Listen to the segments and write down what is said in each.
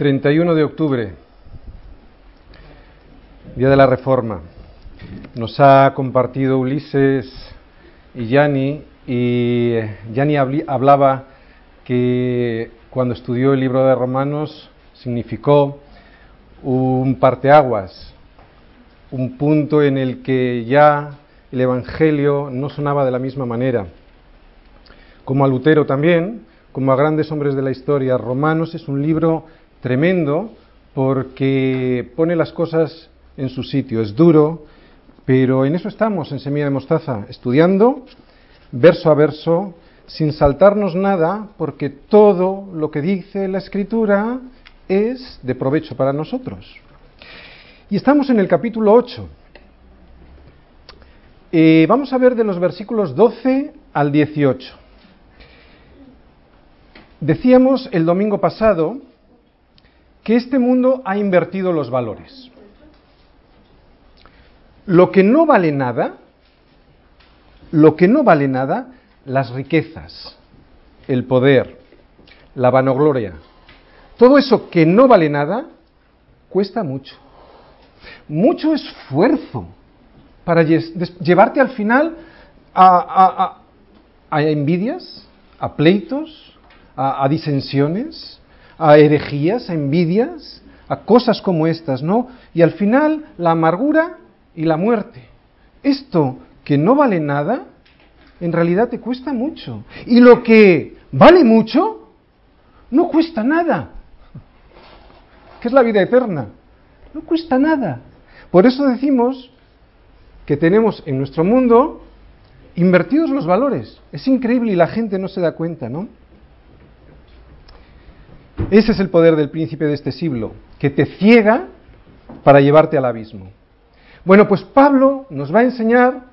31 de octubre, día de la Reforma. Nos ha compartido Ulises y Yani, y Yani hablaba que cuando estudió el libro de Romanos significó un parteaguas, un punto en el que ya el Evangelio no sonaba de la misma manera. Como a Lutero también, como a grandes hombres de la historia, Romanos es un libro tremendo porque pone las cosas en su sitio. Es duro, pero en eso estamos en Semilla de Mostaza, estudiando verso a verso, sin saltarnos nada, porque todo lo que dice la Escritura es de provecho para nosotros. Y estamos en el capítulo 8. Eh, vamos a ver de los versículos 12 al 18. Decíamos el domingo pasado que este mundo ha invertido los valores. Lo que no vale nada, lo que no vale nada, las riquezas, el poder, la vanagloria, todo eso que no vale nada, cuesta mucho. Mucho esfuerzo para llevarte al final a, envidias, a pleitos, a disensiones, a herejías, a envidias, a cosas como estas, ¿no? Y al final la amargura y la muerte. Esto que no vale nada, en realidad te cuesta mucho. Y lo que vale mucho, no cuesta nada. ¿Qué es la vida eterna? No cuesta nada. Por eso decimos que tenemos en nuestro mundo invertidos los valores. Es increíble y la gente no se da cuenta, ¿no? Ese es el poder del príncipe de este siglo, que te ciega para llevarte al abismo. Bueno, pues Pablo nos va a enseñar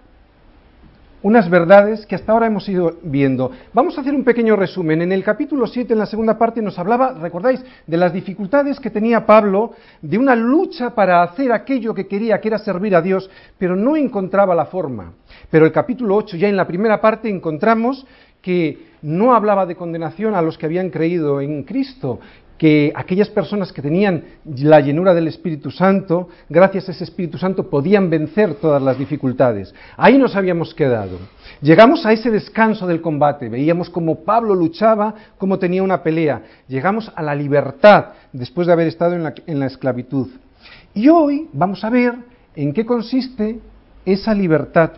unas verdades que hasta ahora hemos ido viendo. Vamos a hacer un pequeño resumen. En el capítulo 7, en la segunda parte, nos hablaba, recordáis, de las dificultades que tenía Pablo, de una lucha para hacer aquello que quería, que era servir a Dios, pero no encontraba la forma. Pero el capítulo 8, ya en la primera parte, encontramos que no hablaba de condenación a los que habían creído en Cristo, que aquellas personas que tenían la llenura del Espíritu Santo, gracias a ese Espíritu Santo, podían vencer todas las dificultades. Ahí nos habíamos quedado. Llegamos a ese descanso del combate, veíamos cómo Pablo luchaba, cómo tenía una pelea. Llegamos a la libertad después de haber estado en la, en la esclavitud. Y hoy vamos a ver en qué consiste esa libertad,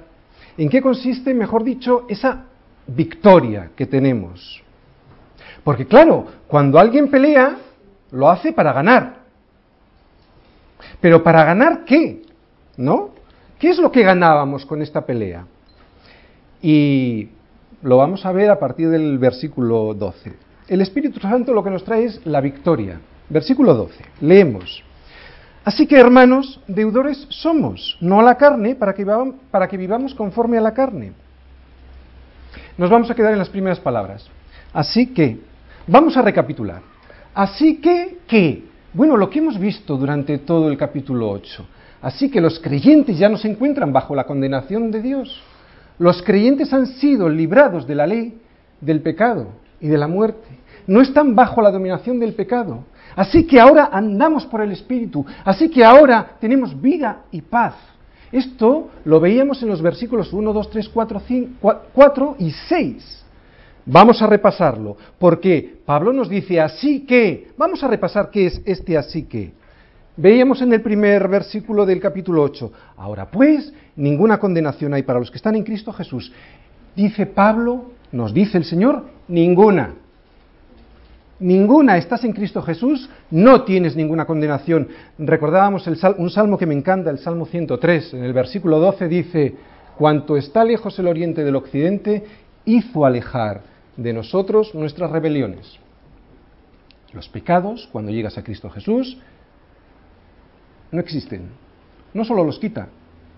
en qué consiste, mejor dicho, esa victoria que tenemos. Porque claro, cuando alguien pelea, lo hace para ganar. Pero para ganar qué? ¿No? ¿Qué es lo que ganábamos con esta pelea? Y lo vamos a ver a partir del versículo 12. El Espíritu Santo lo que nos trae es la victoria. Versículo 12. Leemos. Así que, hermanos, deudores somos, no a la carne, para que, para que vivamos conforme a la carne. Nos vamos a quedar en las primeras palabras. Así que, vamos a recapitular. Así que, ¿qué? Bueno, lo que hemos visto durante todo el capítulo 8. Así que los creyentes ya no se encuentran bajo la condenación de Dios. Los creyentes han sido librados de la ley, del pecado y de la muerte. No están bajo la dominación del pecado. Así que ahora andamos por el Espíritu. Así que ahora tenemos vida y paz. Esto lo veíamos en los versículos 1, 2, 3, 4, 5, 4 y 6. Vamos a repasarlo, porque Pablo nos dice así que, vamos a repasar qué es este así que. Veíamos en el primer versículo del capítulo 8, ahora pues, ninguna condenación hay para los que están en Cristo Jesús. Dice Pablo, nos dice el Señor, ninguna ninguna estás en Cristo Jesús, no tienes ninguna condenación. Recordábamos un salmo que me encanta, el Salmo 103, en el versículo 12 dice, cuanto está lejos el oriente del occidente, hizo alejar de nosotros nuestras rebeliones. Los pecados, cuando llegas a Cristo Jesús, no existen. No solo los quita,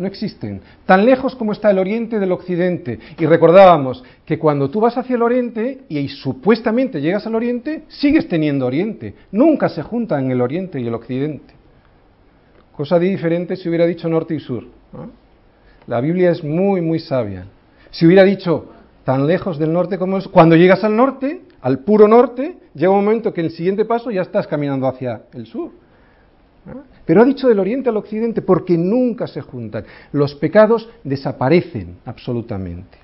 no existen. Tan lejos como está el oriente del occidente. Y recordábamos que cuando tú vas hacia el oriente y, supuestamente llegas al oriente, sigues teniendo oriente. Nunca se juntan el oriente y el occidente. Cosa diferente si hubiera dicho norte y sur. La Biblia es muy, muy sabia. Si hubiera dicho tan lejos del norte como es, cuando llegas al norte, al puro norte, llega un momento que el siguiente paso ya estás caminando hacia el sur. Pero ha dicho del oriente al occidente porque nunca se juntan. Los pecados desaparecen absolutamente.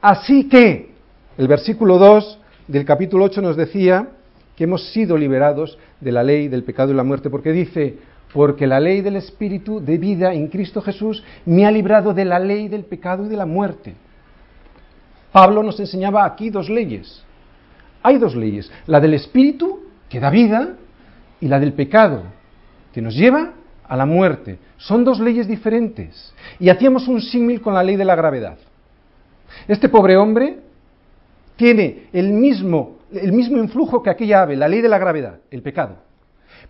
Así que, el versículo 2 del capítulo 8 nos decía que hemos sido liberados de la ley del pecado y la muerte, porque dice, porque la ley del Espíritu de vida en Cristo Jesús me ha librado de la ley del pecado y de la muerte. Pablo nos enseñaba aquí dos leyes. Hay dos leyes, la del Espíritu, que da vida, y la del pecado, que nos lleva a la muerte. Son dos leyes diferentes. Y hacíamos un símil con la ley de la gravedad. Este pobre hombre tiene el mismo, el mismo influjo que aquella ave, la ley de la gravedad, el pecado.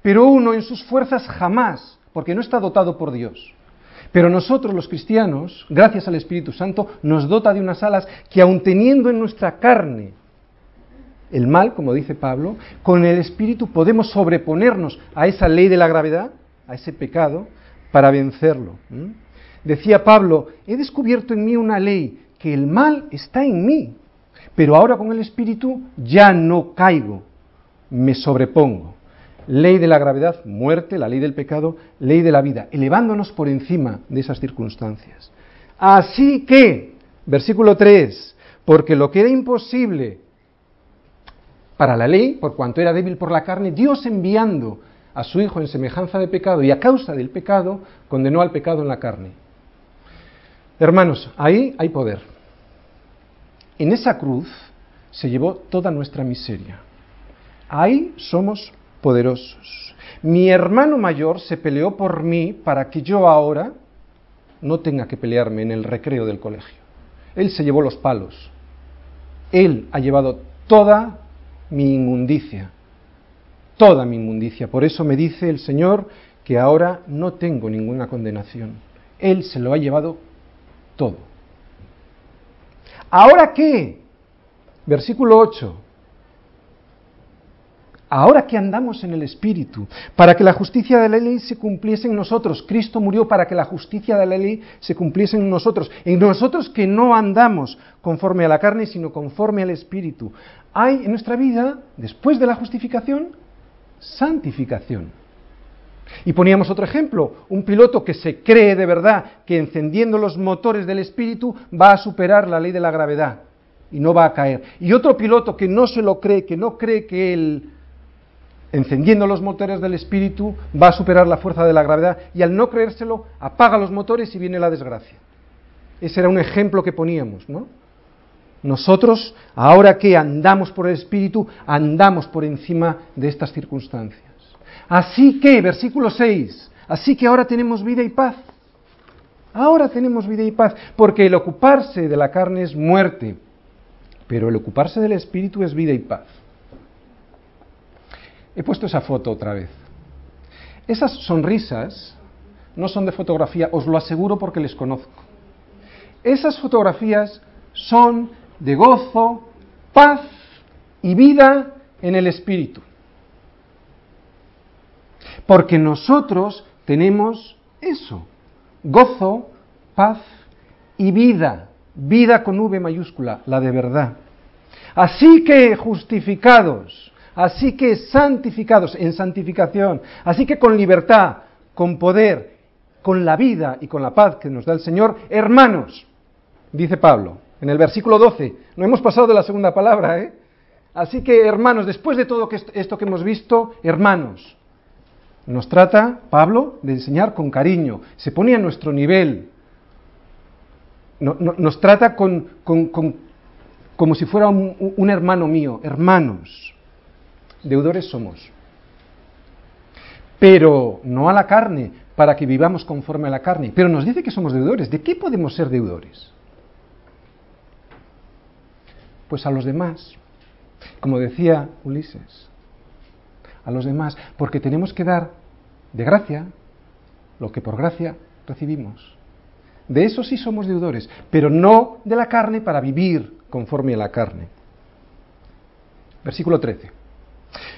Pero uno en sus fuerzas jamás, porque no está dotado por Dios. Pero nosotros los cristianos, gracias al Espíritu Santo, nos dota de unas alas que aun teniendo en nuestra carne el mal, como dice Pablo, con el Espíritu podemos sobreponernos a esa ley de la gravedad, a ese pecado, para vencerlo. Decía Pablo, he descubierto en mí una ley, que el mal está en mí, pero ahora con el Espíritu ya no caigo, me sobrepongo. Ley de la gravedad, muerte, la ley del pecado, ley de la vida, elevándonos por encima de esas circunstancias. Así que, versículo 3, porque lo que era imposible para la ley, por cuanto era débil por la carne, Dios enviando a su Hijo en semejanza de pecado y a causa del pecado, condenó al pecado en la carne. Hermanos, ahí hay poder. En esa cruz se llevó toda nuestra miseria. Ahí somos poderosos. Mi hermano mayor se peleó por mí para que yo ahora no tenga que pelearme en el recreo del colegio. Él se llevó los palos. Él ha llevado toda mi inmundicia, toda mi inmundicia. Por eso me dice el Señor que ahora no tengo ninguna condenación. Él se lo ha llevado todo. ¿Ahora qué? Versículo 8. Ahora que andamos en el Espíritu, para que la justicia de la ley se cumpliese en nosotros. Cristo murió para que la justicia de la ley se cumpliese en nosotros. En nosotros que no andamos conforme a la carne, sino conforme al Espíritu. Hay en nuestra vida, después de la justificación, santificación. Y poníamos otro ejemplo, un piloto que se cree de verdad que encendiendo los motores del espíritu va a superar la ley de la gravedad y no va a caer. Y otro piloto que no se lo cree, que no cree que él encendiendo los motores del espíritu, va a superar la fuerza de la gravedad y al no creérselo, apaga los motores y viene la desgracia. Ese era un ejemplo que poníamos, ¿no? Nosotros, ahora que andamos por el espíritu, andamos por encima de estas circunstancias. Así que, versículo 6, así que ahora tenemos vida y paz. Ahora tenemos vida y paz, porque el ocuparse de la carne es muerte, pero el ocuparse del espíritu es vida y paz. He puesto esa foto otra vez. Esas sonrisas no son de fotografía, os lo aseguro porque les conozco. Esas fotografías son de gozo, paz y vida en el Espíritu. Porque nosotros tenemos eso, gozo, paz y vida, vida con V mayúscula, la de verdad. Así que justificados, Así que santificados en santificación, así que con libertad, con poder, con la vida y con la paz que nos da el Señor, hermanos, dice Pablo en el versículo 12, no hemos pasado de la segunda palabra, ¿eh? Así que hermanos, después de todo esto que hemos visto, hermanos, nos trata Pablo de enseñar con cariño, se pone a nuestro nivel, nos trata con, como si fuera un hermano mío, hermanos deudores somos. Pero no a la carne, para que vivamos conforme a la carne. Pero nos dice que somos deudores. ¿De qué podemos ser deudores? Pues a los demás, como decía Ulises, a los demás, porque tenemos que dar de gracia lo que por gracia recibimos. De eso sí somos deudores, pero no de la carne para vivir conforme a la carne. Versículo 13.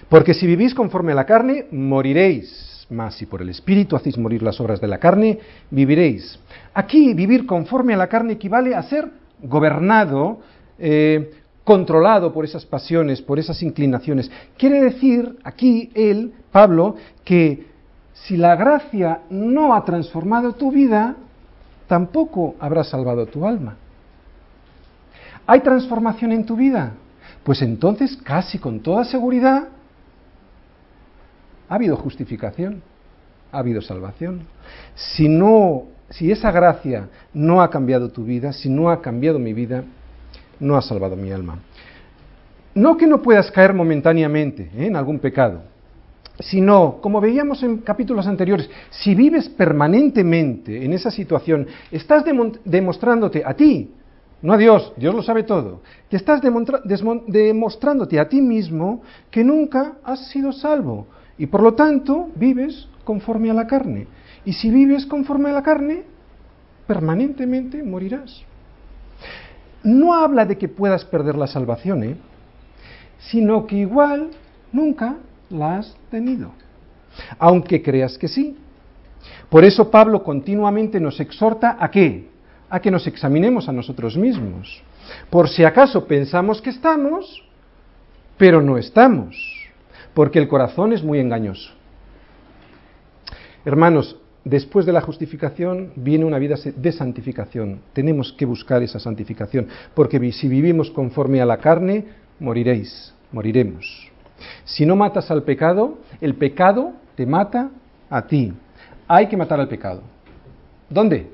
Porque si vivís conforme a la carne, moriréis. Mas si por el Espíritu hacéis morir las obras de la carne, viviréis. Aquí vivir conforme a la carne equivale a ser gobernado eh, controlado por esas pasiones, por esas inclinaciones. Quiere decir aquí él, Pablo, que si la gracia no ha transformado tu vida, tampoco habrá salvado tu alma. ¿Hay transformación en tu vida? Pues entonces, casi con toda seguridad, ha habido justificación, ha habido salvación. Si no, si esa gracia no ha cambiado tu vida, si no ha cambiado mi vida, no ha salvado mi alma. No que no puedas caer momentáneamente ¿eh? en algún pecado, sino, como veíamos en capítulos anteriores, si vives permanentemente en esa situación, estás demostrándote a ti, no a Dios, Dios lo sabe todo, te estás demostrándote a ti mismo que nunca has sido salvo y por lo tanto vives conforme a la carne. Y si vives conforme a la carne, permanentemente morirás no habla de que puedas perder la salvación, ¿eh? sino que igual nunca la has tenido, aunque creas que sí. Por eso Pablo continuamente nos exhorta a qué? A que nos examinemos a nosotros mismos. Por si acaso pensamos que estamos, pero no estamos, porque el corazón es muy engañoso. Hermanos, después de la justificación viene una vida de santificación. Tenemos que buscar esa santificación, porque si vivimos conforme a la carne, moriréis, moriremos. Si no matas al pecado, el pecado te mata a ti. Hay que matar al pecado. ¿Dónde?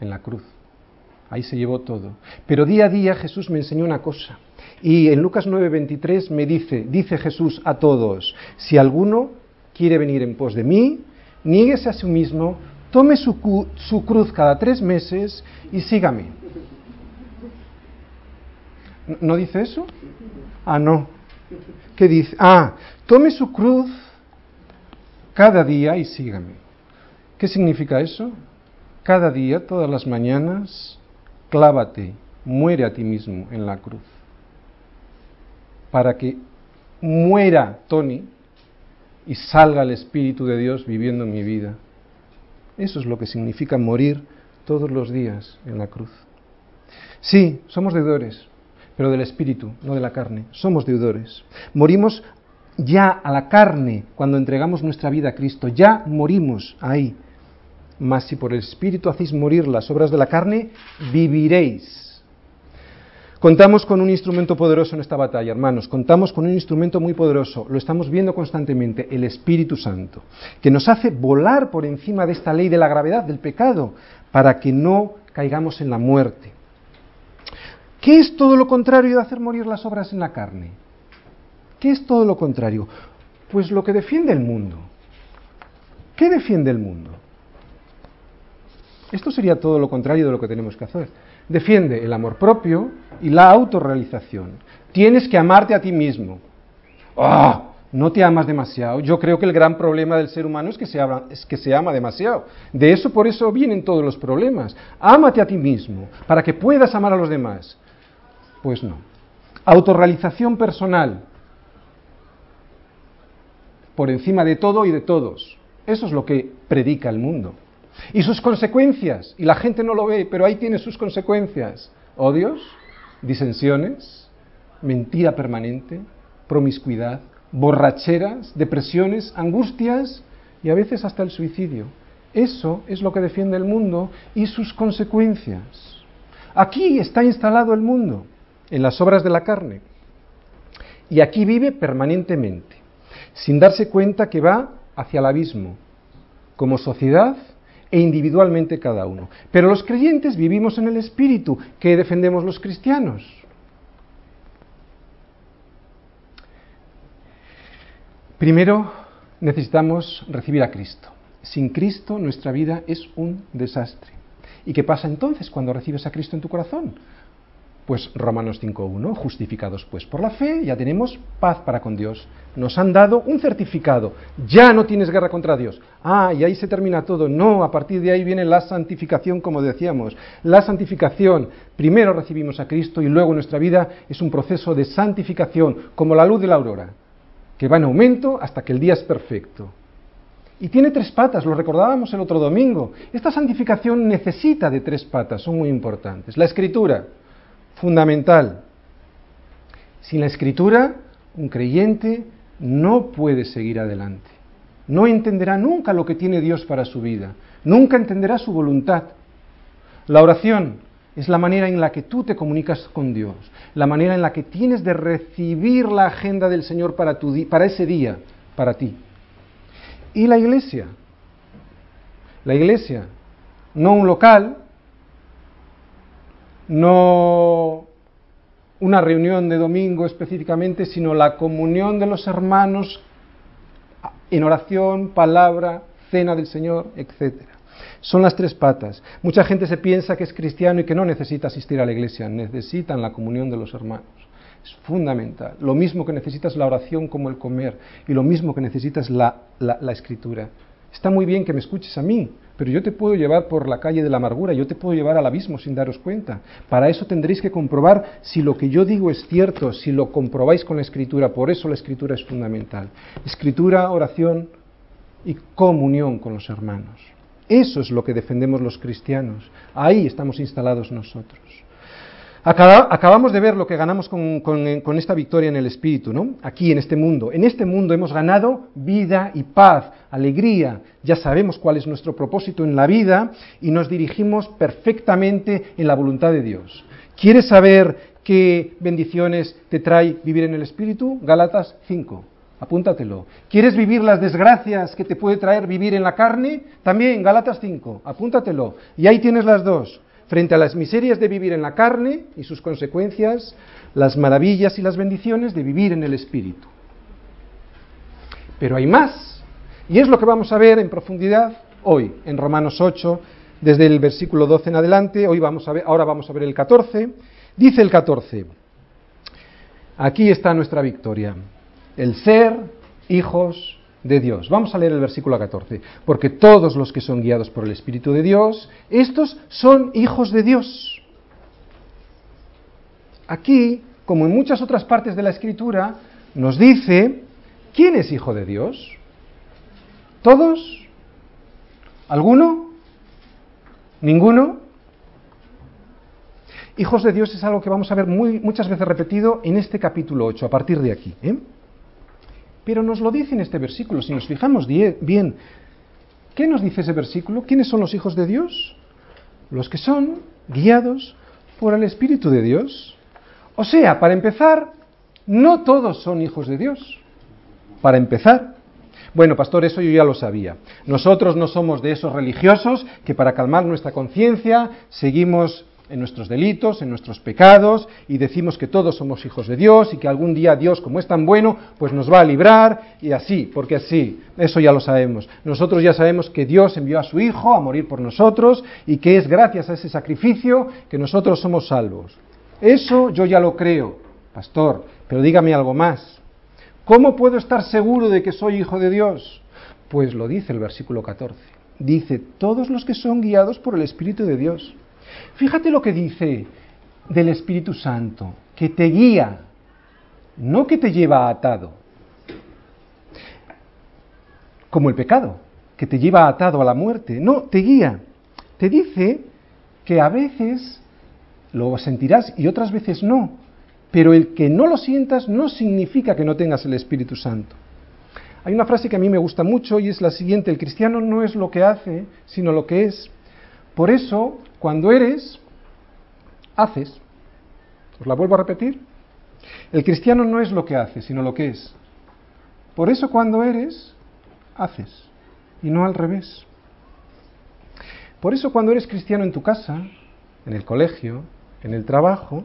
En la cruz. Ahí se llevó todo. Pero día a día Jesús me enseñó una cosa. Y en Lucas 9:23 me dice, dice Jesús a todos, si alguno quiere venir en pos de mí, niéguese a sí mismo, tome su, su cruz cada tres meses y sígame. ¿No dice eso? Ah, no. ¿Qué dice? Ah, tome su cruz cada día y sígame. ¿Qué significa eso? Cada día, todas las mañanas, clávate, muere a ti mismo en la cruz para que muera Tony y salga el Espíritu de Dios viviendo en mi vida. Eso es lo que significa morir todos los días en la cruz. Sí, somos deudores, pero del Espíritu, no de la carne. Somos deudores. Morimos ya a la carne cuando entregamos nuestra vida a Cristo. Ya morimos ahí. Mas si por el Espíritu hacéis morir las obras de la carne, viviréis. Contamos con un instrumento poderoso en esta batalla, hermanos. Contamos con un instrumento muy poderoso. Lo estamos viendo constantemente, el Espíritu Santo, que nos hace volar por encima de esta ley de la gravedad, del pecado, para que no caigamos en la muerte. ¿Qué es todo lo contrario de hacer morir las obras en la carne? ¿Qué es todo lo contrario? Pues lo que defiende el mundo. ¿Qué defiende el mundo? Esto sería todo lo contrario de lo que tenemos que hacer defiende el amor propio y la autorrealización. Tienes que amarte a ti mismo. ¡Ah! No te amas demasiado. Yo creo que el gran problema del ser humano es que, se ama, es que se ama demasiado. De eso por eso vienen todos los problemas. Ámate a ti mismo para que puedas amar a los demás. Pues no. Autorrealización personal. Por encima de todo y de todos. Eso es lo que predica el mundo. Y sus consecuencias, y la gente no lo ve, pero ahí tiene sus consecuencias. Odios, disensiones, mentira permanente, promiscuidad, borracheras, depresiones, angustias y a veces hasta el suicidio. Eso es lo que defiende el mundo y sus consecuencias. Aquí está instalado el mundo, en las obras de la carne. Y aquí vive permanentemente, sin darse cuenta que va hacia el abismo, como sociedad e individualmente cada uno. Pero los creyentes vivimos en el Espíritu que defendemos los cristianos. Primero necesitamos recibir a Cristo. Sin Cristo nuestra vida es un desastre. ¿Y qué pasa entonces cuando recibes a Cristo en tu corazón? Pues Romanos 5.1, justificados pues por la fe, ya tenemos paz para con Dios. Nos han dado un certificado, ya no tienes guerra contra Dios. Ah, y ahí se termina todo. No, a partir de ahí viene la santificación, como decíamos. La santificación, primero recibimos a Cristo y luego nuestra vida es un proceso de santificación, como la luz de la aurora, que va en aumento hasta que el día es perfecto. Y tiene tres patas, lo recordábamos el otro domingo. Esta santificación necesita de tres patas, son muy importantes. La escritura, fundamental. Sin la escritura, un creyente no puede seguir adelante. No entenderá nunca lo que tiene Dios para su vida. Nunca entenderá su voluntad. La oración es la manera en la que tú te comunicas con Dios, la manera en la que tienes de recibir la agenda del Señor para, ese día, para ti. Y la iglesia, la iglesia, no un local, no una reunión de domingo específicamente, sino la comunión de los hermanos en oración, palabra, cena del Señor, etc. Son las tres patas. Mucha gente se piensa que es cristiano y que no necesita asistir a la iglesia, necesitan la comunión de los hermanos. Es fundamental. Lo mismo que necesitas la oración como el comer y lo mismo que necesitas la, la escritura. Está muy bien que me escuches a mí, pero yo te puedo llevar por la calle de la amargura, yo te puedo llevar al abismo sin daros cuenta. Para eso tendréis que comprobar si lo que yo digo es cierto, si lo comprobáis con la escritura. Por eso la escritura es fundamental. Escritura, oración y comunión con los hermanos. Eso es lo que defendemos los cristianos. Ahí estamos instalados nosotros. Acabamos de ver lo que ganamos con, esta victoria en el Espíritu, ¿no? Aquí, en este mundo. En este mundo hemos ganado vida y paz, alegría. Ya sabemos cuál es nuestro propósito en la vida y nos dirigimos perfectamente en la voluntad de Dios. ¿Quieres saber qué bendiciones te trae vivir en el Espíritu? Galatas 5. Apúntatelo. ¿Quieres vivir las desgracias que te puede traer vivir en la carne? También, Galatas 5. Apúntatelo. Y ahí tienes las dos. Frente a las miserias de vivir en la carne y sus consecuencias, las maravillas y las bendiciones de vivir en el Espíritu. Pero hay más. Y es lo que vamos a ver en profundidad hoy, en Romanos 8, desde el versículo 12 en adelante. Hoy vamos a ver, ahora vamos a ver el 14. Dice el 14. Aquí está nuestra victoria el ser hijos de Dios. Vamos a leer el versículo 14. Porque todos los que son guiados por el Espíritu de Dios, estos son hijos de Dios. Aquí, como en muchas otras partes de la Escritura, nos dice, ¿quién es hijo de Dios? ¿Todos? ¿Alguno? ¿Ninguno? Hijos de Dios es algo que vamos a ver muchas veces repetido en este capítulo 8, a partir de aquí. ¿eh? Pero nos lo dice en este versículo, si nos fijamos bien, ¿qué nos dice ese versículo? ¿Quiénes son los hijos de Dios? Los que son guiados por el Espíritu de Dios. O sea, para empezar, no todos son hijos de Dios. Para empezar. Bueno, pastor, eso yo ya lo sabía. Nosotros no somos de esos religiosos que para calmar nuestra conciencia seguimos en nuestros delitos, en nuestros pecados, y decimos que todos somos hijos de Dios y que algún día Dios, como es tan bueno, pues nos va a librar y así, porque así, eso ya lo sabemos. Nosotros ya sabemos que Dios envió a su Hijo a morir por nosotros y que es gracias a ese sacrificio que nosotros somos salvos. Eso yo ya lo creo, pastor, pero dígame algo más. ¿Cómo puedo estar seguro de que soy hijo de Dios? Pues lo dice el versículo 14. Dice, todos los que son guiados por el Espíritu de Dios. Fíjate lo que dice del Espíritu Santo, que te guía, no que te lleva atado, como el pecado, que te lleva atado a la muerte, no, te guía, te dice que a veces lo sentirás y otras veces no, pero el que no lo sientas no significa que no tengas el Espíritu Santo. Hay una frase que a mí me gusta mucho y es la siguiente, el cristiano no es lo que hace, sino lo que es. Por eso, cuando eres, haces. Os la vuelvo a repetir. El cristiano no es lo que hace, sino lo que es. Por eso cuando eres, haces. Y no al revés. Por eso cuando eres cristiano en tu casa, en el colegio, en el trabajo,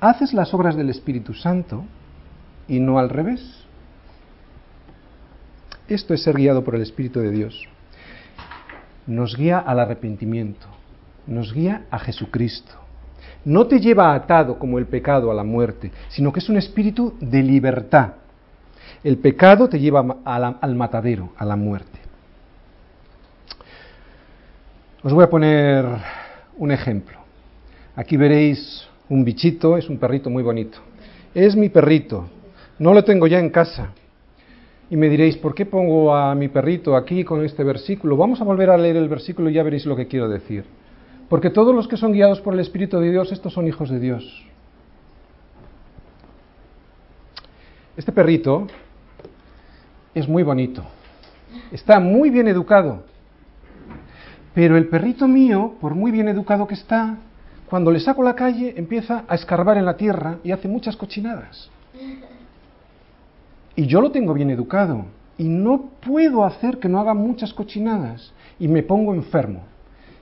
haces las obras del Espíritu Santo y no al revés. Esto es ser guiado por el Espíritu de Dios nos guía al arrepentimiento, nos guía a Jesucristo. No te lleva atado como el pecado a la muerte, sino que es un espíritu de libertad. El pecado te lleva al matadero, a la muerte. Os voy a poner un ejemplo. Aquí veréis un bichito, es un perrito muy bonito. Es mi perrito, no lo tengo ya en casa. Y me diréis, ¿por qué pongo a mi perrito aquí con este versículo? Vamos a volver a leer el versículo y ya veréis lo que quiero decir. Porque todos los que son guiados por el Espíritu de Dios, estos son hijos de Dios. Este perrito es muy bonito, está muy bien educado, pero el perrito mío, por muy bien educado que está, cuando le saco a la calle empieza a escarbar en la tierra y hace muchas cochinadas. Y yo lo tengo bien educado y no puedo hacer que no haga muchas cochinadas y me pongo enfermo.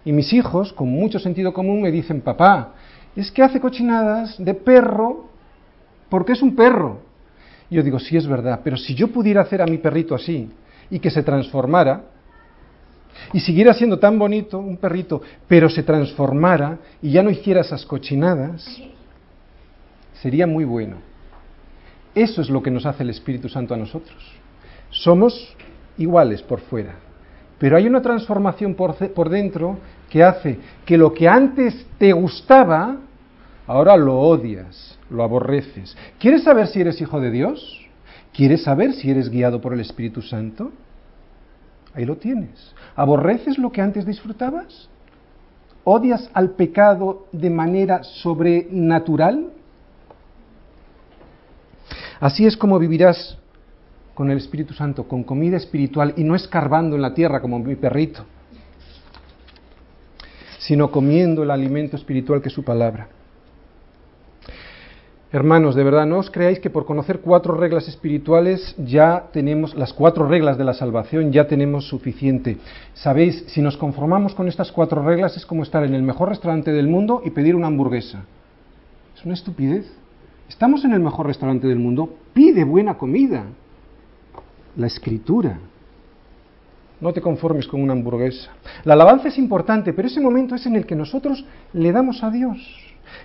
Y mis hijos, con mucho sentido común, me dicen, papá, es que hace cochinadas de perro porque es un perro. Y yo digo, sí es verdad, pero si yo pudiera hacer a mi perrito así y que se transformara, y siguiera siendo tan bonito, un perrito, pero se transformara y ya no hiciera esas cochinadas, sería muy bueno. Eso es lo que nos hace el Espíritu Santo a nosotros. Somos iguales por fuera, pero hay una transformación por, por dentro que hace que lo que antes te gustaba, ahora lo odias, lo aborreces. ¿Quieres saber si eres hijo de Dios? ¿Quieres saber si eres guiado por el Espíritu Santo? Ahí lo tienes. ¿Aborreces lo que antes disfrutabas? ¿Odias al pecado de manera sobrenatural? Así es como vivirás con el Espíritu Santo, con comida espiritual y no escarbando en la tierra como mi perrito, sino comiendo el alimento espiritual que es su palabra. Hermanos, de verdad, no os creáis que por conocer cuatro reglas espirituales ya tenemos las cuatro reglas de la salvación, ya tenemos suficiente. Sabéis, si nos conformamos con estas cuatro reglas es como estar en el mejor restaurante del mundo y pedir una hamburguesa. Es una estupidez. Estamos en el mejor restaurante del mundo, pide buena comida. La escritura. No te conformes con una hamburguesa. La alabanza es importante, pero ese momento es en el que nosotros le damos a Dios.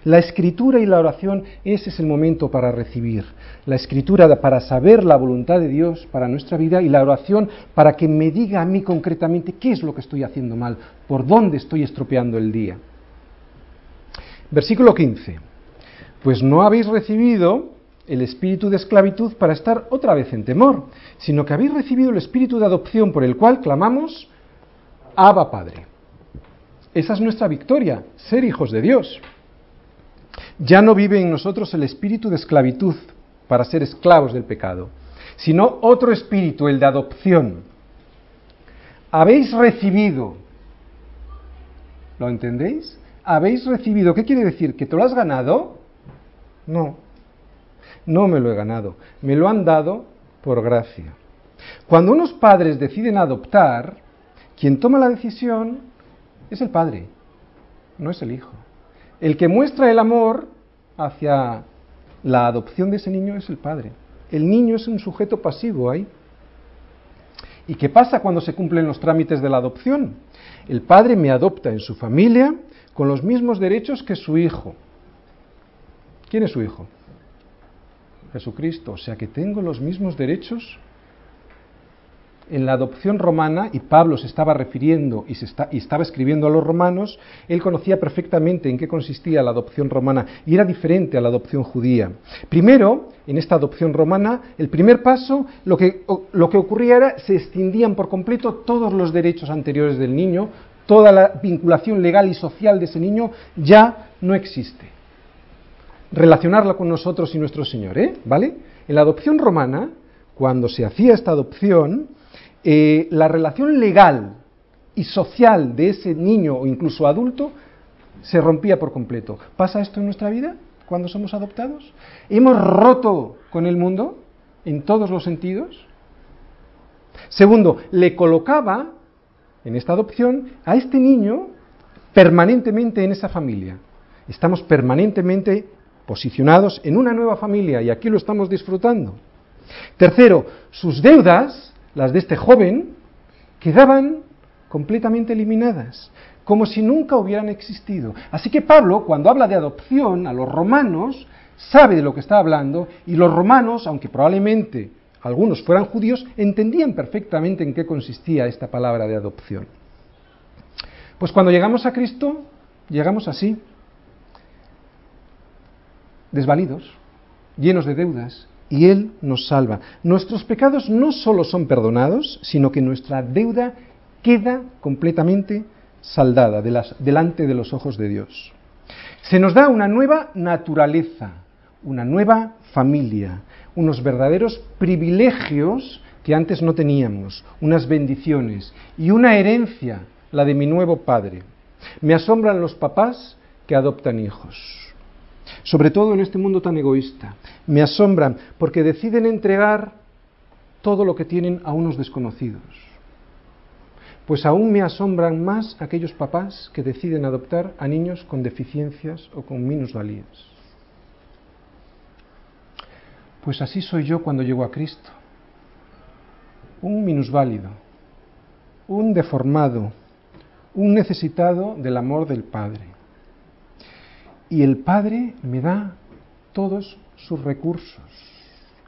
La escritura y la oración, ese es el momento para recibir. La escritura para saber la voluntad de Dios para nuestra vida y la oración para que me diga a mí concretamente qué es lo que estoy haciendo mal, por dónde estoy estropeando el día. Versículo 15. Pues no habéis recibido el espíritu de esclavitud para estar otra vez en temor, sino que habéis recibido el espíritu de adopción por el cual clamamos, Abba Padre. Esa es nuestra victoria, ser hijos de Dios. Ya no vive en nosotros el espíritu de esclavitud para ser esclavos del pecado, sino otro espíritu, el de adopción. Habéis recibido, ¿lo entendéis? Habéis recibido, ¿qué quiere decir? ¿Que te lo has ganado? No, no me lo he ganado, me lo han dado por gracia. Cuando unos padres deciden adoptar, quien toma la decisión es el padre, no es el hijo. El que muestra el amor hacia la adopción de ese niño es el padre. El niño es un sujeto pasivo ahí. ¿Y qué pasa cuando se cumplen los trámites de la adopción? El padre me adopta en su familia con los mismos derechos que su hijo. ¿Quién es su hijo? Jesucristo. O sea que tengo los mismos derechos en la adopción romana, y Pablo se estaba refiriendo y, se está, y estaba escribiendo a los romanos, él conocía perfectamente en qué consistía la adopción romana y era diferente a la adopción judía. Primero, en esta adopción romana, el primer paso, lo que, lo que ocurría era, se extendían por completo todos los derechos anteriores del niño, toda la vinculación legal y social de ese niño ya no existe. Relacionarla con nosotros y nuestro Señor, ¿eh? ¿Vale? En la adopción romana, cuando se hacía esta adopción, eh, la relación legal y social de ese niño o incluso adulto se rompía por completo. ¿Pasa esto en nuestra vida cuando somos adoptados? ¿Hemos roto con el mundo en todos los sentidos? Segundo, le colocaba en esta adopción a este niño permanentemente en esa familia. Estamos permanentemente posicionados en una nueva familia y aquí lo estamos disfrutando. Tercero, sus deudas las de este joven, quedaban completamente eliminadas, como si nunca hubieran existido. Así que Pablo, cuando habla de adopción a los romanos, sabe de lo que está hablando y los romanos, aunque probablemente algunos fueran judíos, entendían perfectamente en qué consistía esta palabra de adopción. Pues cuando llegamos a Cristo, llegamos así, desvalidos, llenos de deudas, y Él nos salva. Nuestros pecados no solo son perdonados, sino que nuestra deuda queda completamente saldada delante de los ojos de Dios. Se nos da una nueva naturaleza, una nueva familia, unos verdaderos privilegios que antes no teníamos, unas bendiciones y una herencia, la de mi nuevo padre. Me asombran los papás que adoptan hijos, sobre todo en este mundo tan egoísta. Me asombran porque deciden entregar todo lo que tienen a unos desconocidos. Pues aún me asombran más aquellos papás que deciden adoptar a niños con deficiencias o con minusvalías. Pues así soy yo cuando llego a Cristo. Un minusválido, un deformado, un necesitado del amor del Padre. Y el Padre me da todos sus recursos,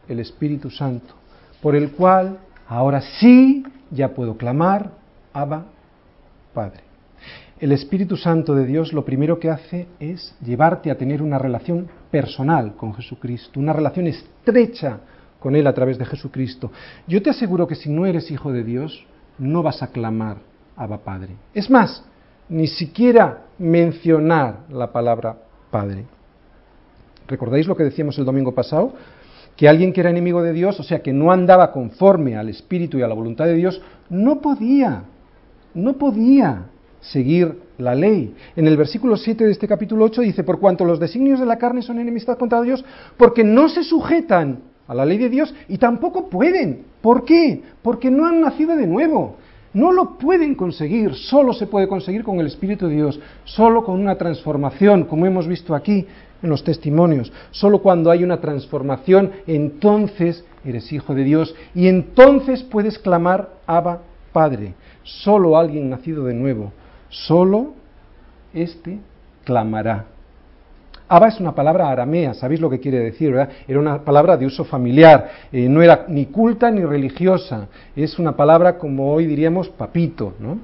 el Espíritu Santo, por el cual ahora sí ya puedo clamar, Abba, Padre. El Espíritu Santo de Dios lo primero que hace es llevarte a tener una relación personal con Jesucristo, una relación estrecha con Él a través de Jesucristo. Yo te aseguro que si no eres hijo de Dios, no vas a clamar Abba Padre. Es más, ni siquiera mencionar la palabra Padre. ¿Recordáis lo que decíamos el domingo pasado? Que alguien que era enemigo de Dios, o sea, que no andaba conforme al Espíritu y a la voluntad de Dios, no podía, no podía seguir la ley. En el versículo 7 de este capítulo 8 dice, por cuanto los designios de la carne son enemistad contra Dios, porque no se sujetan a la ley de Dios y tampoco pueden. ¿Por qué? Porque no han nacido de nuevo. No lo pueden conseguir, solo se puede conseguir con el Espíritu de Dios, solo con una transformación, como hemos visto aquí en los testimonios. Solo cuando hay una transformación, entonces eres hijo de Dios y entonces puedes clamar Abba Padre. Solo alguien nacido de nuevo solo este clamará. Abba es una palabra aramea, ¿sabéis lo que quiere decir? ¿verdad? Era una palabra de uso familiar, eh, no era ni culta ni religiosa, es una palabra como hoy diríamos papito, ¿no?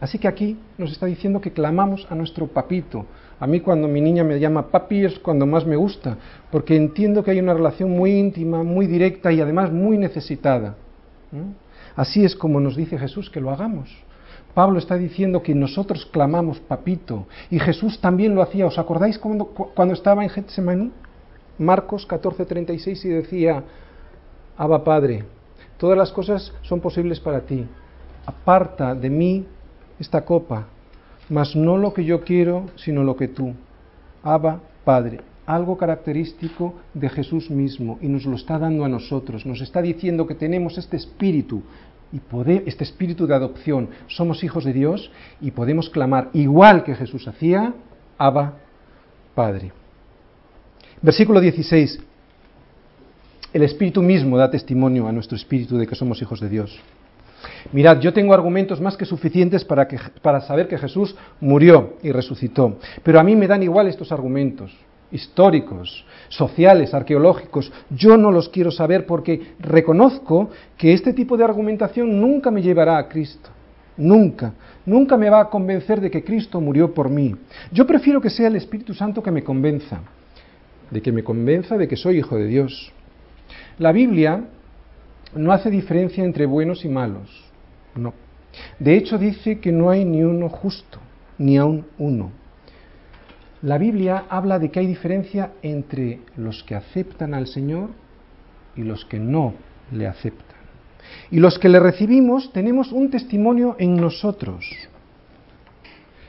Así que aquí nos está diciendo que clamamos a nuestro papito. A mí cuando mi niña me llama papi es cuando más me gusta, porque entiendo que hay una relación muy íntima, muy directa y además muy necesitada. Así es como nos dice Jesús que lo hagamos. Pablo está diciendo que nosotros clamamos papito y Jesús también lo hacía. ¿Os acordáis cuando, estaba en Getsemaní? Marcos 14:36 y decía, Abba Padre, todas las cosas son posibles para ti. Aparta de mí esta copa, mas no lo que yo quiero, sino lo que tú. Abba Padre, algo característico de Jesús mismo y nos lo está dando a nosotros. Nos está diciendo que tenemos este espíritu y este espíritu de adopción, somos hijos de Dios y podemos clamar igual que Jesús hacía, Abba, Padre. Versículo 16. El Espíritu mismo da testimonio a nuestro espíritu de que somos hijos de Dios. Mirad, yo tengo argumentos más que suficientes para, para saber que Jesús murió y resucitó, pero a mí me dan igual estos argumentos históricos, sociales, arqueológicos. Yo no los quiero saber porque reconozco que este tipo de argumentación nunca me llevará a Cristo. Nunca, nunca me va a convencer de que Cristo murió por mí. Yo prefiero que sea el Espíritu Santo que me convenza, de que me convenza de que soy hijo de Dios. La Biblia no hace diferencia entre buenos y malos, no. De hecho dice que no hay ni uno justo, ni aun uno. La Biblia habla de que hay diferencia entre los que aceptan al Señor y los que no le aceptan. Y los que le recibimos tenemos un testimonio en nosotros.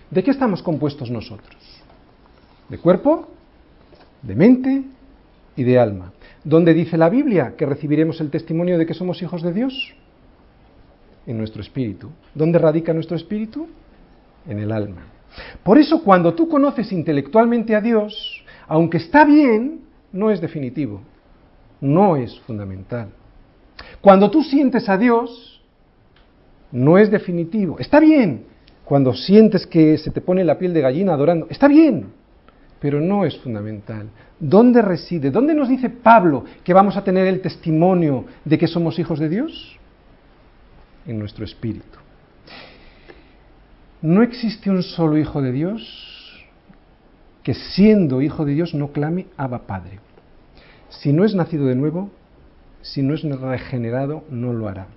¿De qué estamos compuestos nosotros? ¿De cuerpo? ¿De mente? Y de alma. ¿Dónde dice la Biblia que recibiremos el testimonio de que somos hijos de Dios? En nuestro espíritu. ¿Dónde radica nuestro espíritu? En el alma. Por eso cuando tú conoces intelectualmente a Dios, aunque está bien, no es definitivo, no es fundamental. Cuando tú sientes a Dios, no es definitivo. Está bien cuando sientes que se te pone la piel de gallina adorando, está bien, pero no es fundamental. ¿Dónde reside? ¿Dónde nos dice Pablo que vamos a tener el testimonio de que somos hijos de Dios? En nuestro espíritu. No existe un solo hijo de Dios que siendo hijo de Dios no clame Abba Padre. si no es nacido de nuevo, si no es regenerado, no lo hará.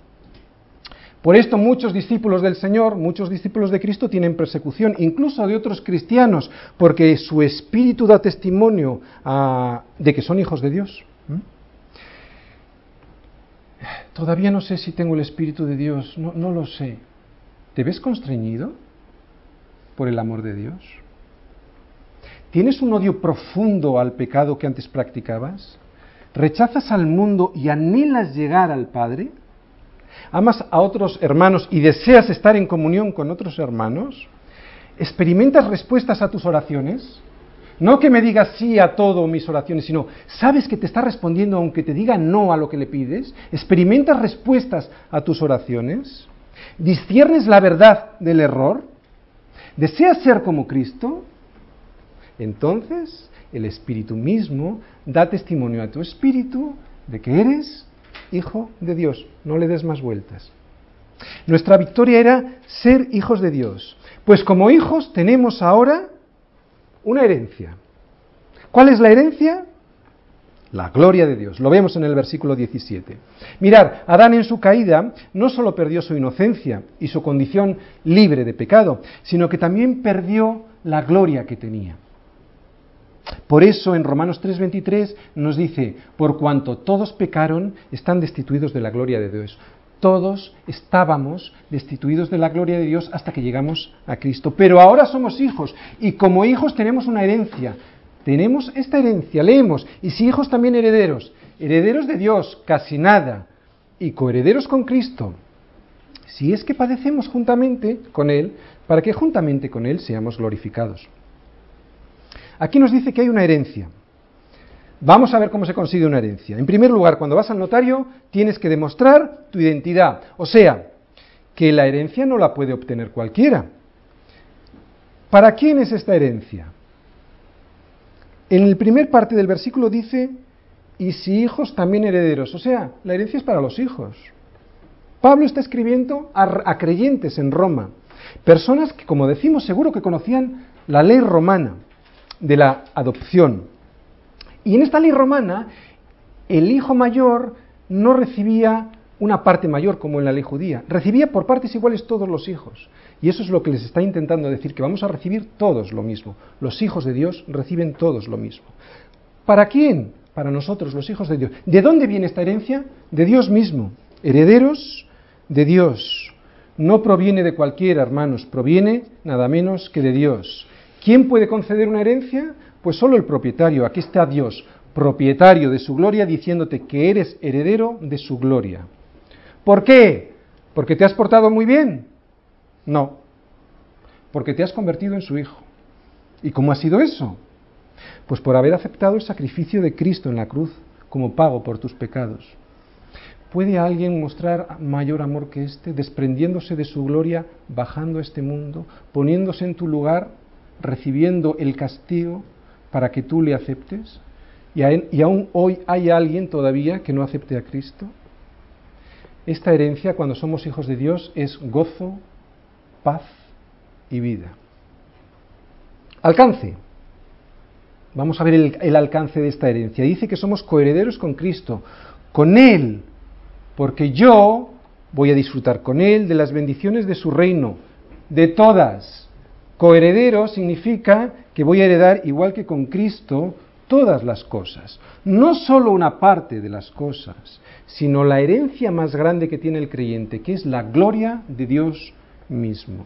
Por esto muchos discípulos del Señor, muchos discípulos de Cristo tienen persecución, incluso de otros cristianos, porque su espíritu da testimonio ah, de que son hijos de Dios. ¿Mm? Todavía no sé si tengo el espíritu de Dios, no, no lo sé. ¿Te ves constreñido por el amor de Dios? ¿Tienes un odio profundo al pecado que antes practicabas? ¿Rechazas al mundo y anhelas llegar al Padre? ¿Amas a otros hermanos y deseas estar en comunión con otros hermanos? ¿Experimentas respuestas a tus oraciones? No que me digas sí a todo mis oraciones, sino sabes que te está respondiendo aunque te diga no a lo que le pides. ¿Experimentas respuestas a tus oraciones? ¿Disciernes la verdad del error? ¿Deseas ser como Cristo? Entonces el Espíritu mismo da testimonio a tu espíritu de que eres hijo de Dios. No le des más vueltas. Nuestra victoria era ser hijos de Dios. Pues como hijos tenemos ahora una herencia. ¿Cuál es la herencia? La gloria de Dios. Lo vemos en el versículo 17. Mirar, Adán en su caída no solo perdió su inocencia y su condición libre de pecado, sino que también perdió la gloria que tenía. Por eso en Romanos 3:23 nos dice, por cuanto todos pecaron, están destituidos de la gloria de Dios. Todos estábamos destituidos de la gloria de Dios hasta que llegamos a Cristo. Pero ahora somos hijos y como hijos tenemos una herencia. Tenemos esta herencia, leemos, y si hijos también herederos, herederos de Dios, casi nada, y coherederos con Cristo, si es que padecemos juntamente con Él, para que juntamente con Él seamos glorificados. Aquí nos dice que hay una herencia. Vamos a ver cómo se consigue una herencia. En primer lugar, cuando vas al notario, tienes que demostrar tu identidad. O sea, que la herencia no la puede obtener cualquiera. ¿Para quién es esta herencia? En el primer parte del versículo dice, y si hijos también herederos. O sea, la herencia es para los hijos. Pablo está escribiendo a, a creyentes en Roma, personas que, como decimos, seguro que conocían la ley romana de la adopción. Y en esta ley romana, el hijo mayor no recibía una parte mayor como en la ley judía, recibía por partes iguales todos los hijos. Y eso es lo que les está intentando decir, que vamos a recibir todos lo mismo. Los hijos de Dios reciben todos lo mismo. ¿Para quién? Para nosotros, los hijos de Dios. ¿De dónde viene esta herencia? De Dios mismo. Herederos de Dios. No proviene de cualquiera, hermanos, proviene nada menos que de Dios. ¿Quién puede conceder una herencia? Pues solo el propietario. Aquí está Dios, propietario de su gloria, diciéndote que eres heredero de su gloria. ¿Por qué? ¿Porque te has portado muy bien? No. Porque te has convertido en su hijo. ¿Y cómo ha sido eso? Pues por haber aceptado el sacrificio de Cristo en la cruz como pago por tus pecados. ¿Puede alguien mostrar mayor amor que este, desprendiéndose de su gloria, bajando a este mundo, poniéndose en tu lugar recibiendo el castigo para que tú le aceptes? ¿Y, y aún hoy hay alguien todavía que no acepte a Cristo? Esta herencia, cuando somos hijos de Dios, es gozo, paz y vida. Alcance. Vamos a ver el, alcance de esta herencia. Dice que somos coherederos con Cristo, con Él, porque yo voy a disfrutar con Él de las bendiciones de su reino, de todas. Coheredero significa que voy a heredar, igual que con Cristo, todas las cosas. No solo una parte de las cosas, sino la herencia más grande que tiene el creyente, que es la gloria de Dios mismo.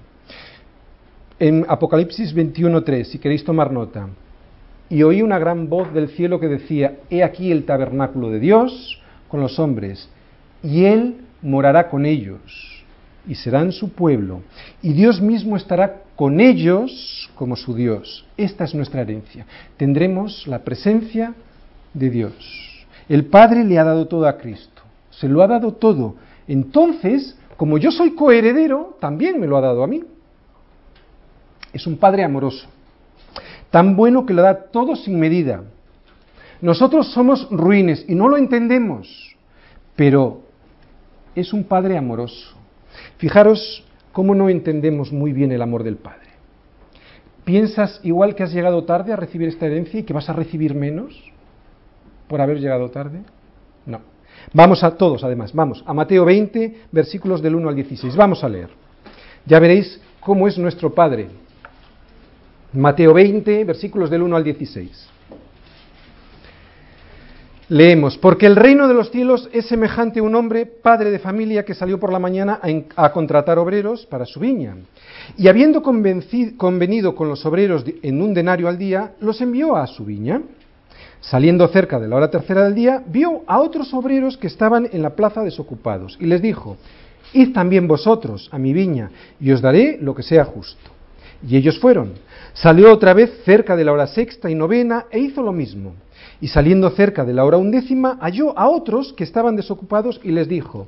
En Apocalipsis 21.3, si queréis tomar nota, y oí una gran voz del cielo que decía, He aquí el tabernáculo de Dios con los hombres, y Él morará con ellos y serán su pueblo, y Dios mismo estará con ellos como su Dios. Esta es nuestra herencia. Tendremos la presencia de Dios. El Padre le ha dado todo a Cristo, se lo ha dado todo. Entonces, como yo soy coheredero, también me lo ha dado a mí. Es un Padre amoroso, tan bueno que lo da todo sin medida. Nosotros somos ruines y no lo entendemos, pero es un Padre amoroso Fijaros cómo no entendemos muy bien el amor del Padre. ¿Piensas igual que has llegado tarde a recibir esta herencia y que vas a recibir menos? por haber llegado tarde? No. Vamos a todos, además, vamos a Mateo 20, versículos del 1 al 16. Vamos a leer. Ya veréis cómo es nuestro Padre. Mateo 20, versículos del 1 al 16. Leemos, porque el reino de los cielos es semejante a un hombre, padre de familia, que salió por la mañana a, contratar obreros para su viña. Y habiendo convenido con los obreros en un denario al día, los envió a su viña. Saliendo cerca de la hora tercera del día, vio a otros obreros que estaban en la plaza desocupados, y les dijo, Id también vosotros a mi viña, y os daré lo que sea justo. Y ellos fueron. Salió otra vez cerca de la hora sexta y novena, e hizo lo mismo. Y saliendo cerca de la hora undécima, halló a otros que estaban desocupados y les dijo,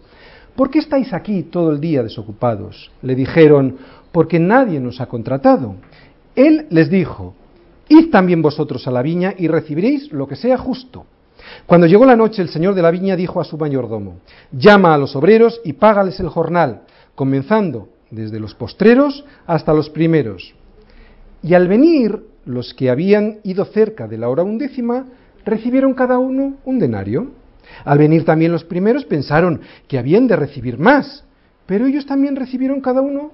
¿por qué estáis aquí todo el día desocupados? Le dijeron, porque nadie nos ha contratado. Él les dijo, Id también vosotros a la viña y recibiréis lo que sea justo. Cuando llegó la noche, el señor de la viña dijo a su mayordomo, llama a los obreros y págales el jornal, comenzando desde los postreros hasta los primeros. Y al venir los que habían ido cerca de la hora undécima, recibieron cada uno un denario. Al venir también los primeros pensaron que habían de recibir más, pero ellos también recibieron cada uno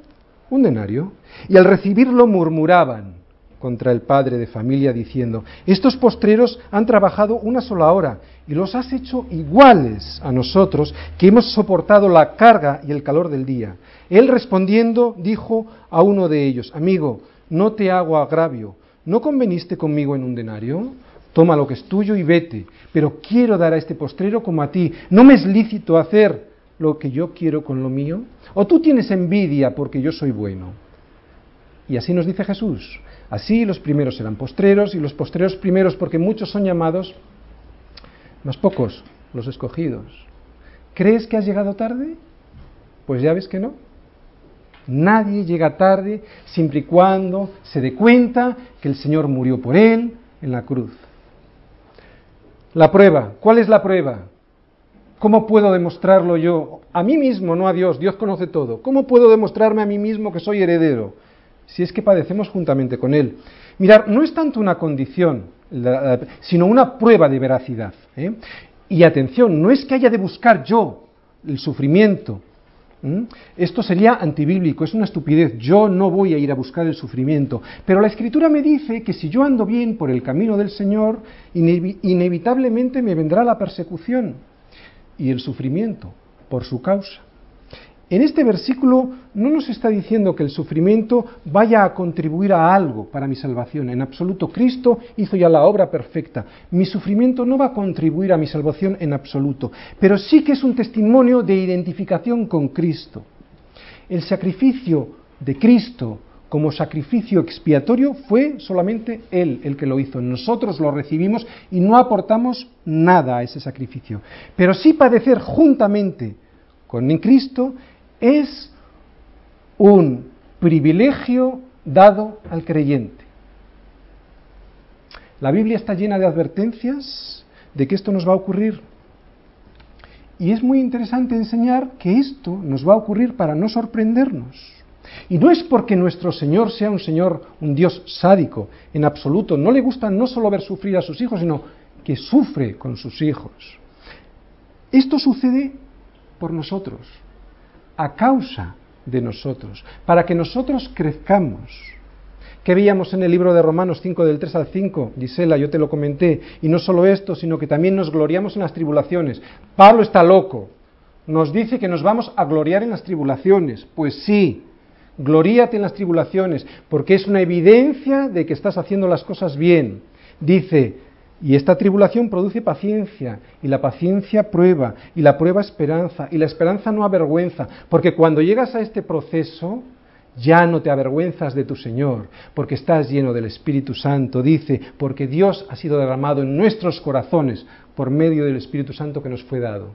un denario. Y al recibirlo murmuraban contra el padre de familia diciendo, estos postreros han trabajado una sola hora y los has hecho iguales a nosotros que hemos soportado la carga y el calor del día. Él respondiendo dijo a uno de ellos, amigo, no te hago agravio, ¿no conveniste conmigo en un denario? toma lo que es tuyo y vete, pero quiero dar a este postrero como a ti. ¿No me es lícito hacer lo que yo quiero con lo mío? ¿O tú tienes envidia porque yo soy bueno? Y así nos dice Jesús. Así los primeros serán postreros y los postreros primeros porque muchos son llamados, más pocos los escogidos. ¿Crees que has llegado tarde? Pues ya ves que no. Nadie llega tarde siempre y cuando se dé cuenta que el Señor murió por él en la cruz. La prueba. ¿Cuál es la prueba? ¿Cómo puedo demostrarlo yo? A mí mismo, no a Dios. Dios conoce todo. ¿Cómo puedo demostrarme a mí mismo que soy heredero? Si es que padecemos juntamente con Él. Mirar, no es tanto una condición, sino una prueba de veracidad. ¿eh? Y atención, no es que haya de buscar yo el sufrimiento. Esto sería antibíblico, es una estupidez. Yo no voy a ir a buscar el sufrimiento. Pero la Escritura me dice que si yo ando bien por el camino del Señor, inevitablemente me vendrá la persecución y el sufrimiento por su causa. En este versículo no nos está diciendo que el sufrimiento vaya a contribuir a algo para mi salvación. En absoluto, Cristo hizo ya la obra perfecta. Mi sufrimiento no va a contribuir a mi salvación en absoluto, pero sí que es un testimonio de identificación con Cristo. El sacrificio de Cristo como sacrificio expiatorio fue solamente Él el que lo hizo. Nosotros lo recibimos y no aportamos nada a ese sacrificio. Pero sí padecer juntamente con Cristo es un privilegio dado al creyente. La Biblia está llena de advertencias de que esto nos va a ocurrir. Y es muy interesante enseñar que esto nos va a ocurrir para no sorprendernos. Y no es porque nuestro Señor sea un Señor, un Dios sádico, en absoluto. No le gusta no solo ver sufrir a sus hijos, sino que sufre con sus hijos. Esto sucede por nosotros a causa de nosotros, para que nosotros crezcamos. ¿Qué veíamos en el libro de Romanos 5 del 3 al 5? Gisela, yo te lo comenté. Y no solo esto, sino que también nos gloriamos en las tribulaciones. Pablo está loco. Nos dice que nos vamos a gloriar en las tribulaciones. Pues sí, gloríate en las tribulaciones, porque es una evidencia de que estás haciendo las cosas bien. Dice, y esta tribulación produce paciencia, y la paciencia prueba, y la prueba esperanza, y la esperanza no avergüenza, porque cuando llegas a este proceso, ya no te avergüenzas de tu Señor, porque estás lleno del Espíritu Santo, dice, porque Dios ha sido derramado en nuestros corazones por medio del Espíritu Santo que nos fue dado.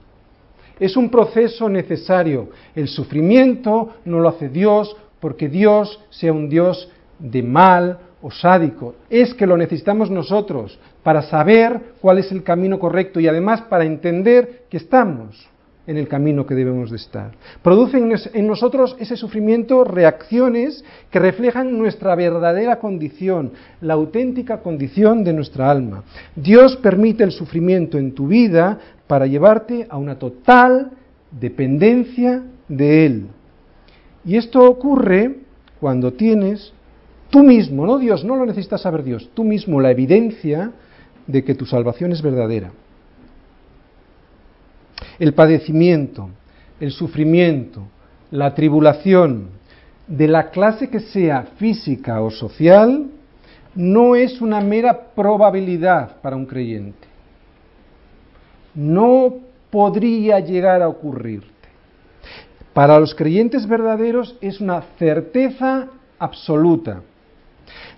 Es un proceso necesario. El sufrimiento no lo hace Dios porque Dios sea un Dios de mal o sádico, es que lo necesitamos nosotros para saber cuál es el camino correcto y además para entender que estamos en el camino que debemos de estar. Producen en nosotros ese sufrimiento reacciones que reflejan nuestra verdadera condición, la auténtica condición de nuestra alma. Dios permite el sufrimiento en tu vida para llevarte a una total dependencia de Él. Y esto ocurre cuando tienes tú mismo, no Dios, no lo necesitas saber Dios, tú mismo la evidencia de que tu salvación es verdadera. El padecimiento, el sufrimiento, la tribulación, de la clase que sea física o social, no es una mera probabilidad para un creyente. No podría llegar a ocurrirte. Para los creyentes verdaderos es una certeza absoluta.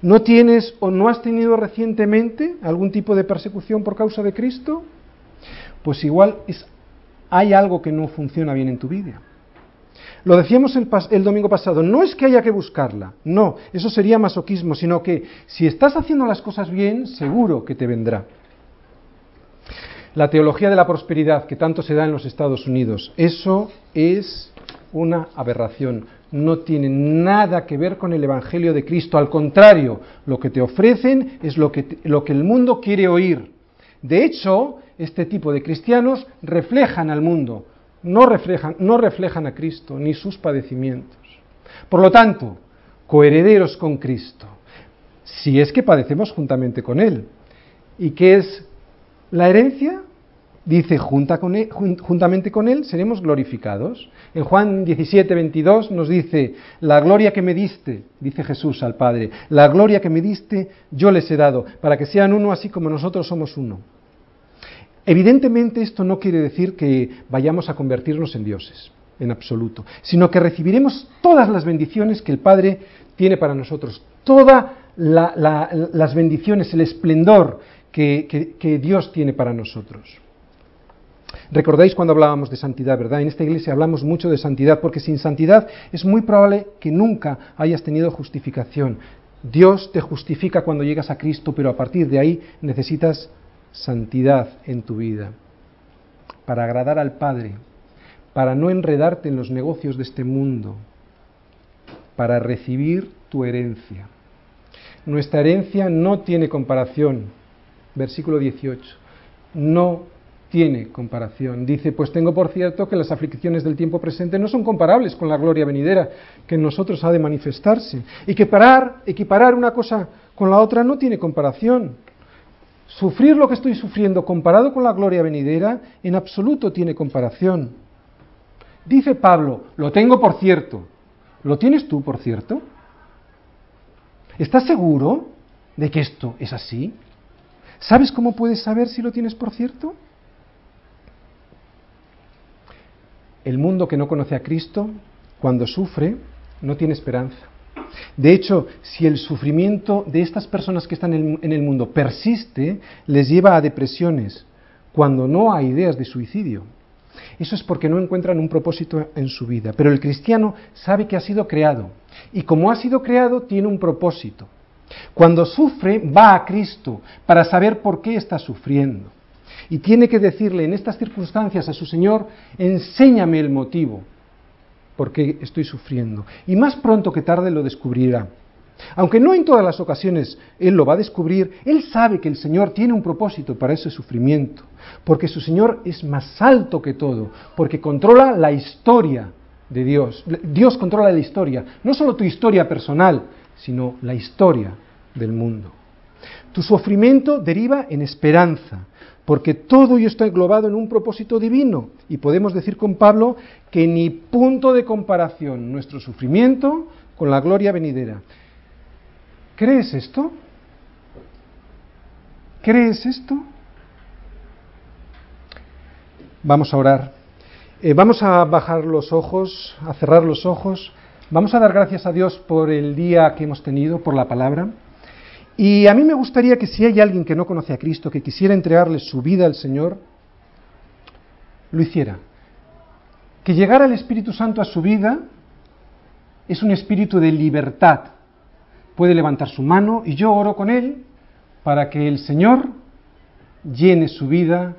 ¿No tienes o no has tenido recientemente algún tipo de persecución por causa de Cristo? Pues igual es, hay algo que no funciona bien en tu vida. Lo decíamos el, el, domingo pasado, no es que haya que buscarla, no, eso sería masoquismo, sino que si estás haciendo las cosas bien, seguro que te vendrá. La teología de la prosperidad que tanto se da en los Estados Unidos, eso es una aberración no tiene nada que ver con el Evangelio de Cristo. Al contrario, lo que te ofrecen es lo que, lo que el mundo quiere oír. De hecho, este tipo de cristianos reflejan al mundo, no reflejan, no reflejan a Cristo ni sus padecimientos. Por lo tanto, coherederos con Cristo, si es que padecemos juntamente con Él. ¿Y qué es la herencia? Dice, juntamente con Él seremos glorificados. En Juan 17, 22 nos dice, la gloria que me diste, dice Jesús al Padre, la gloria que me diste yo les he dado, para que sean uno así como nosotros somos uno. Evidentemente esto no quiere decir que vayamos a convertirnos en dioses, en absoluto, sino que recibiremos todas las bendiciones que el Padre tiene para nosotros, todas las bendiciones, el esplendor que Dios tiene para nosotros. Recordáis cuando hablábamos de santidad, ¿verdad? En esta iglesia hablamos mucho de santidad, porque sin santidad es muy probable que nunca hayas tenido justificación. Dios te justifica cuando llegas a Cristo, pero a partir de ahí necesitas santidad en tu vida para agradar al Padre, para no enredarte en los negocios de este mundo, para recibir tu herencia. Nuestra herencia no tiene comparación. Versículo 18. No tiene comparación. Dice, pues tengo por cierto que las aflicciones del tiempo presente no son comparables con la gloria venidera que en nosotros ha de manifestarse. Y que parar, equiparar una cosa con la otra no tiene comparación. Sufrir lo que estoy sufriendo comparado con la gloria venidera en absoluto tiene comparación. Dice Pablo, lo tengo por cierto. ¿Lo tienes tú por cierto? ¿Estás seguro de que esto es así? ¿Sabes cómo puedes saber si lo tienes por cierto? El mundo que no conoce a Cristo, cuando sufre, no tiene esperanza. De hecho, si el sufrimiento de estas personas que están en el mundo persiste, les lleva a depresiones, cuando no hay ideas de suicidio. Eso es porque no encuentran un propósito en su vida. Pero el cristiano sabe que ha sido creado y como ha sido creado tiene un propósito. Cuando sufre va a Cristo para saber por qué está sufriendo y tiene que decirle en estas circunstancias a su Señor, enséñame el motivo por qué estoy sufriendo. Y más pronto que tarde lo descubrirá. Aunque no en todas las ocasiones Él lo va a descubrir, Él sabe que el Señor tiene un propósito para ese sufrimiento, porque su Señor es más alto que todo, porque controla la historia de Dios. Dios controla la historia, no solo tu historia personal, sino la historia del mundo. Tu sufrimiento deriva en esperanza, porque todo ello está englobado en un propósito divino. Y podemos decir con Pablo que ni punto de comparación nuestro sufrimiento con la gloria venidera. ¿Crees esto? ¿Crees esto? Vamos a orar. Eh, vamos a bajar los ojos, a cerrar los ojos. Vamos a dar gracias a Dios por el día que hemos tenido, por la palabra. Y a mí me gustaría que si hay alguien que no conoce a Cristo, que quisiera entregarle su vida al Señor, lo hiciera. Que llegara el Espíritu Santo a su vida es un espíritu de libertad. Puede levantar su mano y yo oro con él para que el Señor llene su vida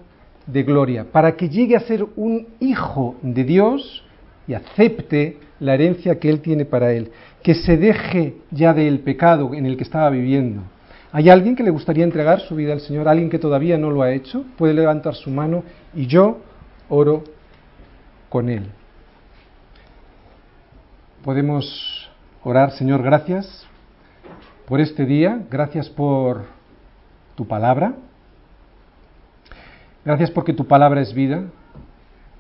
de gloria, para que llegue a ser un hijo de Dios y acepte la herencia que Él tiene para Él, que se deje ya del pecado en el que estaba viviendo. ¿Hay alguien que le gustaría entregar su vida al Señor? ¿Alguien que todavía no lo ha hecho? Puede levantar su mano y yo oro con Él. Podemos orar, Señor, gracias por este día, gracias por tu palabra, gracias porque tu palabra es vida,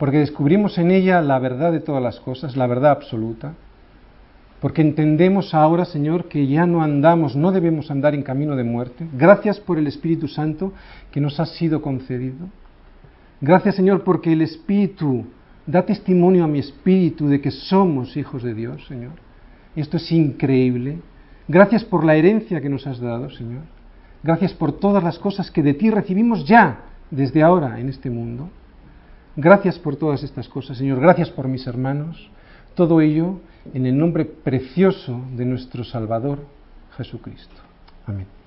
porque descubrimos en ella la verdad de todas las cosas, la verdad absoluta, porque entendemos ahora, Señor, que ya no andamos, no debemos andar en camino de muerte. Gracias por el Espíritu Santo que nos ha sido concedido. Gracias, Señor, porque el Espíritu da testimonio a mi espíritu de que somos hijos de Dios, Señor. Esto es increíble. Gracias por la herencia que nos has dado, Señor. Gracias por todas las cosas que de ti recibimos ya, desde ahora, en este mundo. Gracias por todas estas cosas, Señor. Gracias por mis hermanos. Todo ello en el nombre precioso de nuestro Salvador, Jesucristo. Amén.